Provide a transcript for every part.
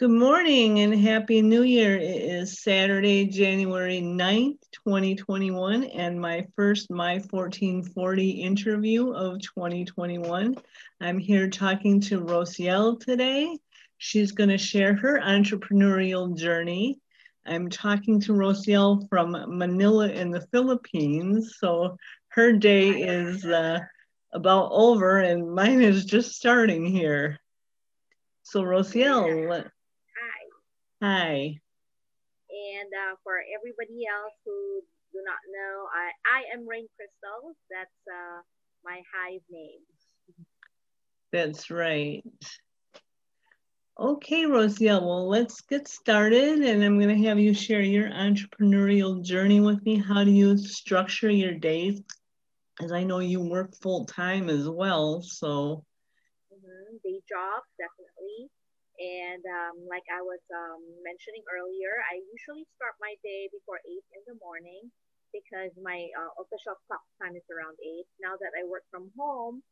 Good morning and Happy New Year. It is Saturday, January 9th, 2021, and my first My 1440 interview of 2021. I'm here talking to Rosiel today. She's going to share her entrepreneurial journey. I'm talking to Rosiel from Manila in the Philippines. So her day is uh, about over and mine is just starting here. So Rosiel, Hi. And uh, for everybody else who do not know, I, I am Rain Crystal. That's uh, my hive name. That's right. Okay, Rosiel, well, let's get started. And I'm going to have you share your entrepreneurial journey with me. How do you structure your days? As I know you work full time as well. So, mm-hmm. day job, definitely. And um, like I was um, mentioning earlier, I usually start my day before 8 in the morning because my uh, official clock time is around 8. Now that I work from home,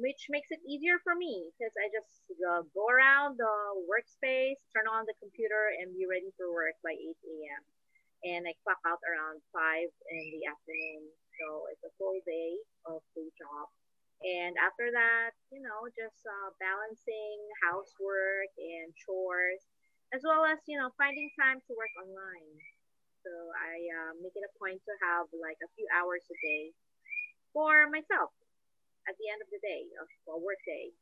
which makes it easier for me because I just uh, go around the workspace, turn on the computer, and be ready for work by 8 a.m. And I clock out around 5 in the afternoon. So it's a full day of day job. And after that, you know, just uh, balancing housework and chores, as well as, you know, finding time to work online. So I uh, make it a point to have like a few hours a day for myself at the end of the day, of a work day.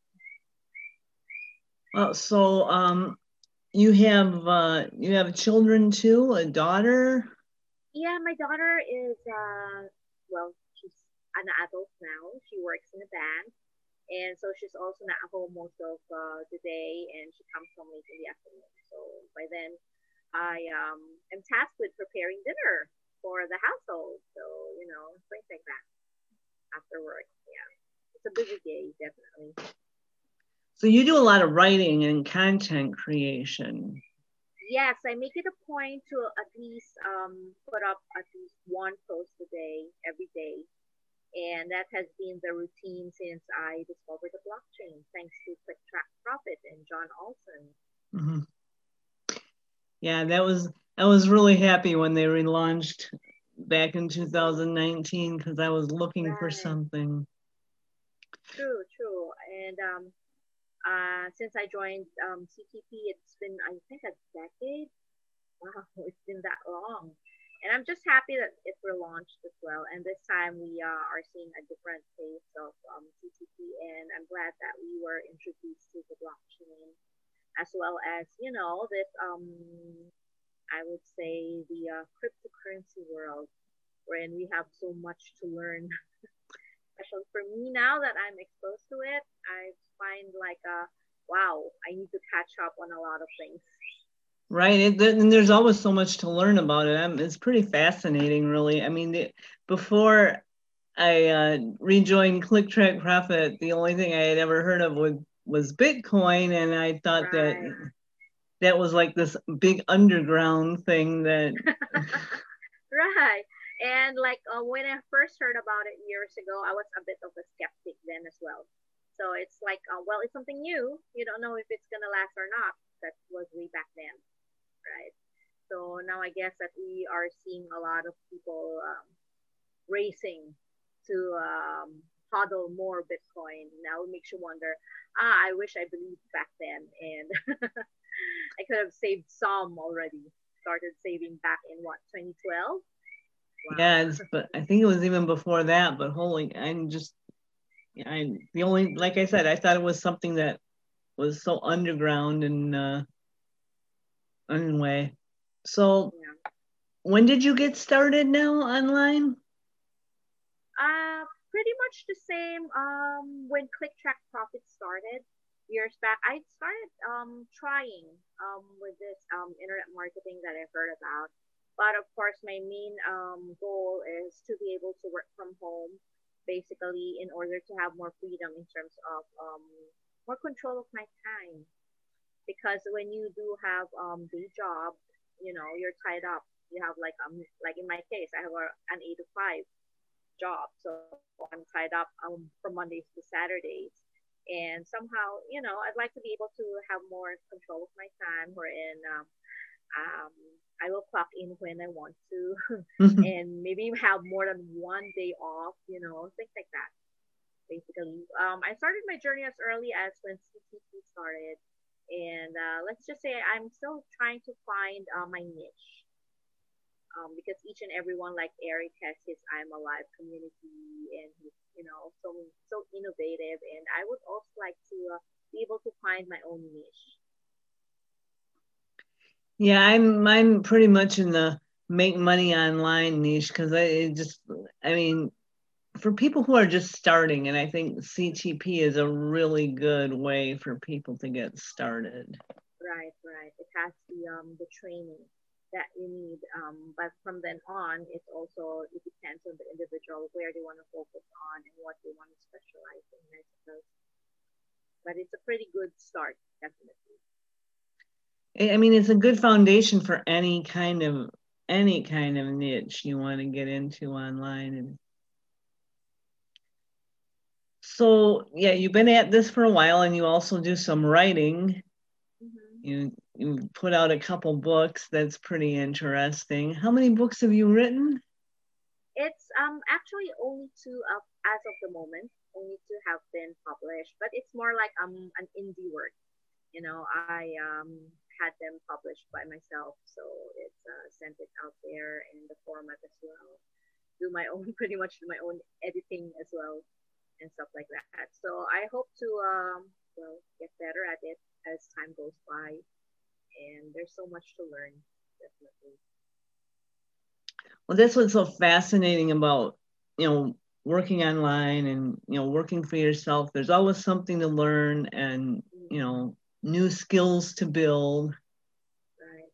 Well, so um, you have uh, you have children too, a daughter. Yeah, my daughter is uh, well, an adult now. She works in a bank. And so she's also not at home most of uh, the day and she comes home late in the afternoon. So by then, I um, am tasked with preparing dinner for the household. So, you know, things like that after work. Yeah. It's a busy day, definitely. So you do a lot of writing and content creation. Yes, I make it a point to at least um, put up at least one post a day, every day, and that has been the routine since I discovered the blockchain, thanks to ClickTrack Profit and John Olson. Mm-hmm. Yeah, that was I was really happy when they relaunched back in 2019 because I was looking right. for something. True, true. And um, uh, since I joined um, CTP, it's been I think a decade. Wow, it's been that long and I'm just happy that it relaunched as well. And this time we uh, are seeing a different face of um, CTP, and I'm glad that we were introduced to the blockchain, as well as you know this um, I would say the uh, cryptocurrency world, wherein we have so much to learn. Especially for me now that I'm exposed to it, I find like a uh, wow, I need to catch up on a lot of things. Right. It, and there's always so much to learn about it. it's pretty fascinating, really. I mean, the, before I uh, rejoined ClickTrack Profit, the only thing I had ever heard of was, was Bitcoin. And I thought right. that that was like this big underground thing that. right. And like uh, when I first heard about it years ago, I was a bit of a skeptic then as well. So it's like, uh, well, it's something new. You don't know if it's going to last or not. That was way back then right? So now I guess that we are seeing a lot of people um, racing to um, more Bitcoin. Now it makes you wonder, ah, I wish I believed back then and I could have saved some already. Started saving back in what, 2012? Wow. Yeah, but I think it was even before that. But holy, I'm just, I'm the only like I said, I thought it was something that was so underground and uh, anyway. So yeah. when did you get started now online? Uh, pretty much the same. Um, when ClickTrack Profit started years back, I started um trying um with this um internet marketing that I heard about. But of course, my main um goal is to be able to work from home, basically, in order to have more freedom in terms of um more control of my time because when you do have um day job, you know, you're tied up. You have like um like in my case, I have a, an eight to five job, so I'm tied up um from Mondays to Saturdays, and somehow, you know, I'd like to be able to have more control of my time. Wherein um, um, I will clock in when I want to, mm-hmm. and maybe have more than one day off. You know, things like that. Basically, um, I started my journey as early as when CTP started, and uh, let's just say I'm still trying to find uh, my niche. Um, because each and everyone like Eric, has his I'm Alive community, and he's you know so so innovative, and I would also like to uh, be able to find my own niche. Yeah, I'm I'm pretty much in the make money online niche because I just I mean for people who are just starting, and I think CTP is a really good way for people to get started. Right, right. It has the um the training that you need, um, but from then on, it's also it depends on the individual where they want to focus on and what they want to specialize in. I suppose, but it's a pretty good start, definitely. I mean, it's a good foundation for any kind of any kind of niche you want to get into online and so yeah you've been at this for a while and you also do some writing. Mm-hmm. you you put out a couple books. That's pretty interesting. How many books have you written? It's um actually only two of as of the moment. Only two have been published but it's more like um an indie work. You know i um had them published by myself so it's uh, sent it out there in the format as well. Do my own pretty much my own editing as well and stuff like that. So I hope to um, well get better at it as time goes by, and there's so much to learn, definitely. Well, that's what's so fascinating about you know working online and you know working for yourself. There's always something to learn and you know new skills to build. Right.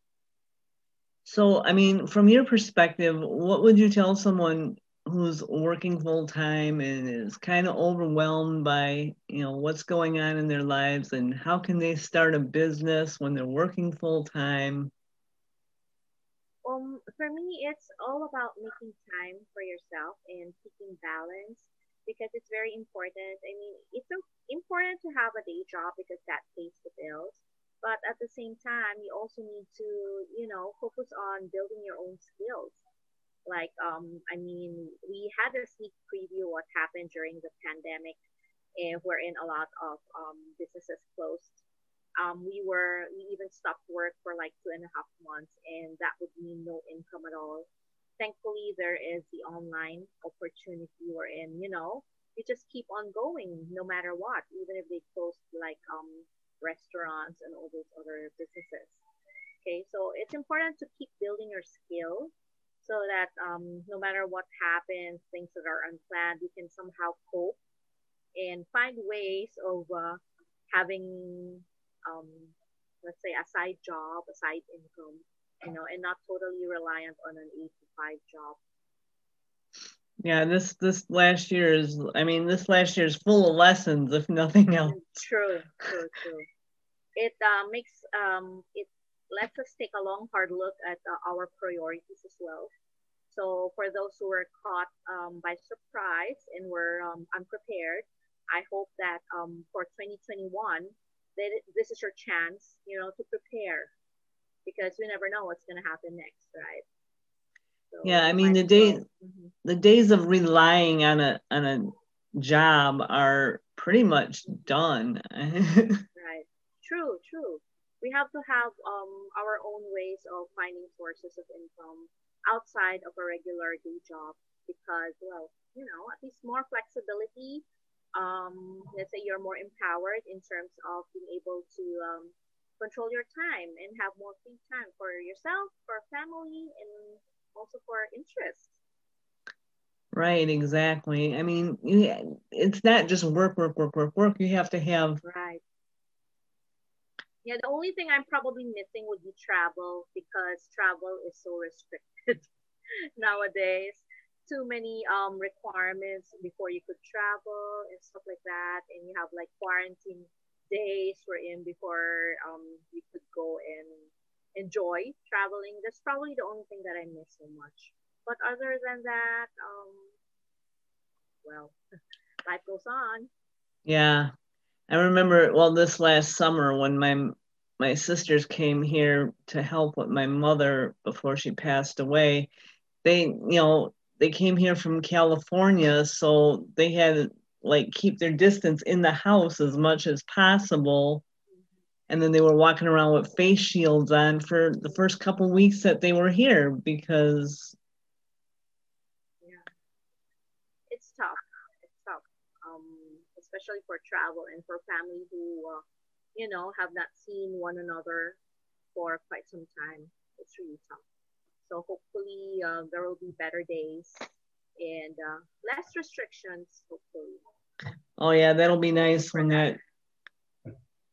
So, I mean, from your perspective, what would you tell someone who's working full time and is kind of overwhelmed by you know what's going on in their lives and how can they start a business when they're working full time um for me it's all about making time for yourself and keeping balance because it's very important. I mean it's so important to have a day job because that pays the bills but at the same time you also need to you know focus on building your own skills like um i mean we had a sneak preview what happened during the pandemic and wherein a lot of um, businesses closed. Um, we were we even stopped work for like two and a half months and that would mean no income at all. Thankfully there is the online opportunity we're in you know you just keep on going no matter what even if they close like um restaurants and all those other businesses. Okay so it's important to keep building your skills so that um, no matter what happens, things that are unplanned, you can somehow cope and find ways of uh, having, um, let's say, a side job, a side income, you know, and not totally reliant on an eight to five job. Yeah, this this last year is, I mean, this last year is full of lessons, if nothing else. True, true, true. It uh, makes um, it let us take a long, hard look at uh, our priorities as well. So for those who were caught um, by surprise and were um, unprepared, I hope that um, for 2021, that this is your chance, you know, to prepare because we never know what's going to happen next, right? So yeah, I mean the days mm-hmm. the days of relying on a on a job are pretty much done. right. True. True we have to have um, our own ways of finding sources of income outside of a regular day job because, well, you know, at least more flexibility. Um, let's say you're more empowered in terms of being able to um, control your time and have more free time for yourself, for family, and also for interests. Right, exactly. I mean, it's not just work, work, work, work, work. You have to have right yeah, the only thing I'm probably missing would be travel because travel is so restricted nowadays. Too many um requirements before you could travel and stuff like that, and you have like quarantine days we're in before um you could go and enjoy traveling. That's probably the only thing that I miss so much. But other than that, um, well, life goes on. Yeah, I remember well this last summer when my my sisters came here to help with my mother before she passed away. They, you know, they came here from California, so they had like keep their distance in the house as much as possible. And then they were walking around with face shields on for the first couple weeks that they were here because yeah. It's tough. It's tough. Um, especially for travel and for family who uh, you know, have not seen one another for quite some time. It's really tough. So hopefully uh, there will be better days and uh, less restrictions. Hopefully. Oh yeah, that'll be nice when that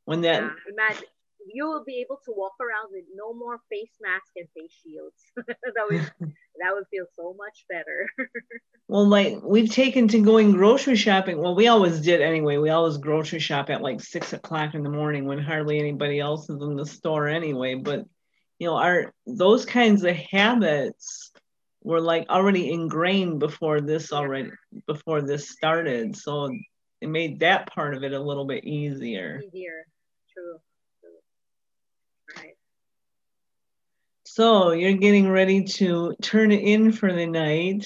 when that. Yeah, imagine you will be able to walk around with no more face mask and face shields. that would that would feel so much better. well, like we've taken to going grocery shopping. Well, we always did anyway. We always grocery shop at like six o'clock in the morning when hardly anybody else is in the store anyway. But you know, our those kinds of habits were like already ingrained before this already before this started. So it made that part of it a little bit easier. Easier, true. So you're getting ready to turn in for the night.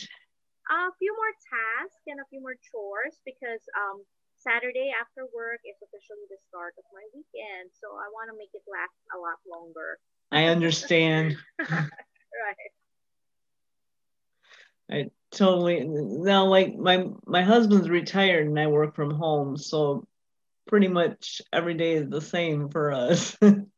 A few more tasks and a few more chores because um, Saturday after work is officially the start of my weekend. So I want to make it last a lot longer. I understand. right. I totally now like my my husband's retired and I work from home, so pretty much every day is the same for us.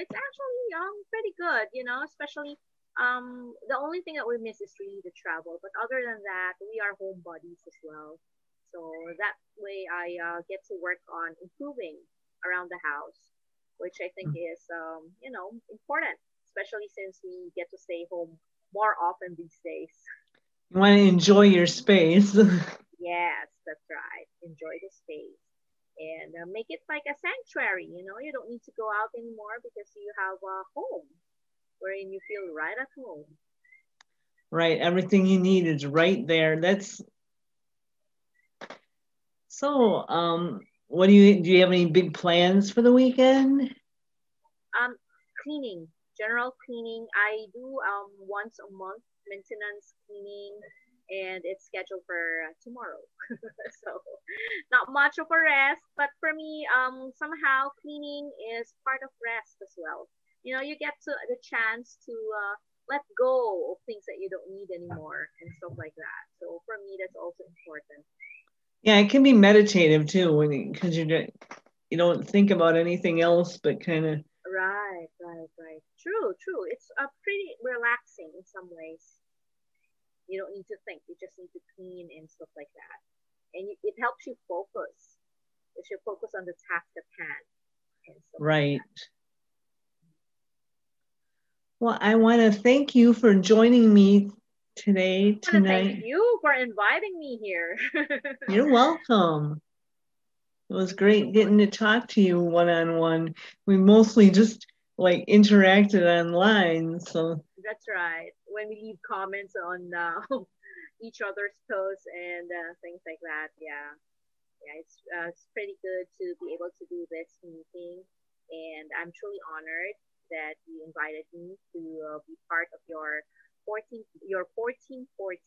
It's actually um pretty good, you know, especially um the only thing that we miss is really the travel. But other than that, we are homebodies as well. So that way I uh, get to work on improving around the house, which I think mm. is um, you know, important, especially since we get to stay home more often these days. You want to enjoy your space. yes, that's right. Enjoy the space and uh, make it like a sanctuary. You know, you don't need to go out anymore because you have a home wherein you feel right at home. Right. Everything you need is right there. That's so. Um, what do you do? You have any big plans for the weekend? Um, cleaning, general cleaning. I do um once a month maintenance cleaning and it's scheduled for tomorrow. so not much of a rest, but for me, um, somehow cleaning is part of rest as well. You know, you get to the chance to uh, let go of things that you don't need anymore and stuff like that. So for me, that's also important. Yeah, it can be meditative too when because you, you you don't think about anything else but kind of. Right, right, right. True, true. It's uh, pretty relaxing in some ways. You don't need to think. You just need to clean and stuff like that. And it helps you focus. You should focus on the task at hand. right. Like well, I want to thank you for joining me today, tonight. Thank you for inviting me here. You're welcome. It was great getting to talk to you one on one. We mostly just like interacted online, so that's right. When we leave comments on uh, each other's posts and uh, things like that, yeah, yeah, it's uh, it's pretty good to be able to do this meeting, and I'm truly honored that you invited me to uh, be part of your 14 your 1440.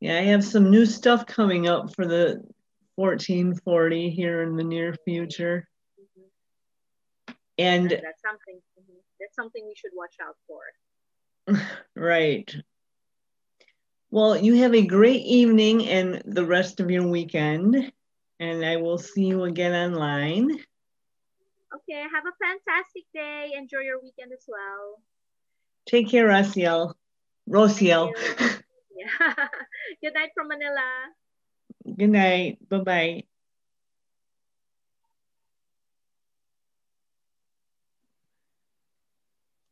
Yeah, I have some new stuff coming up for the 1440 here in the near future. Mm-hmm. And that's something mm-hmm that's something we should watch out for. right. Well, you have a great evening and the rest of your weekend, and I will see you again online. Okay, have a fantastic day. Enjoy your weekend as well. Take care, Rosiel. Rosiel. yeah. Good night from Manila. Good night. Bye bye.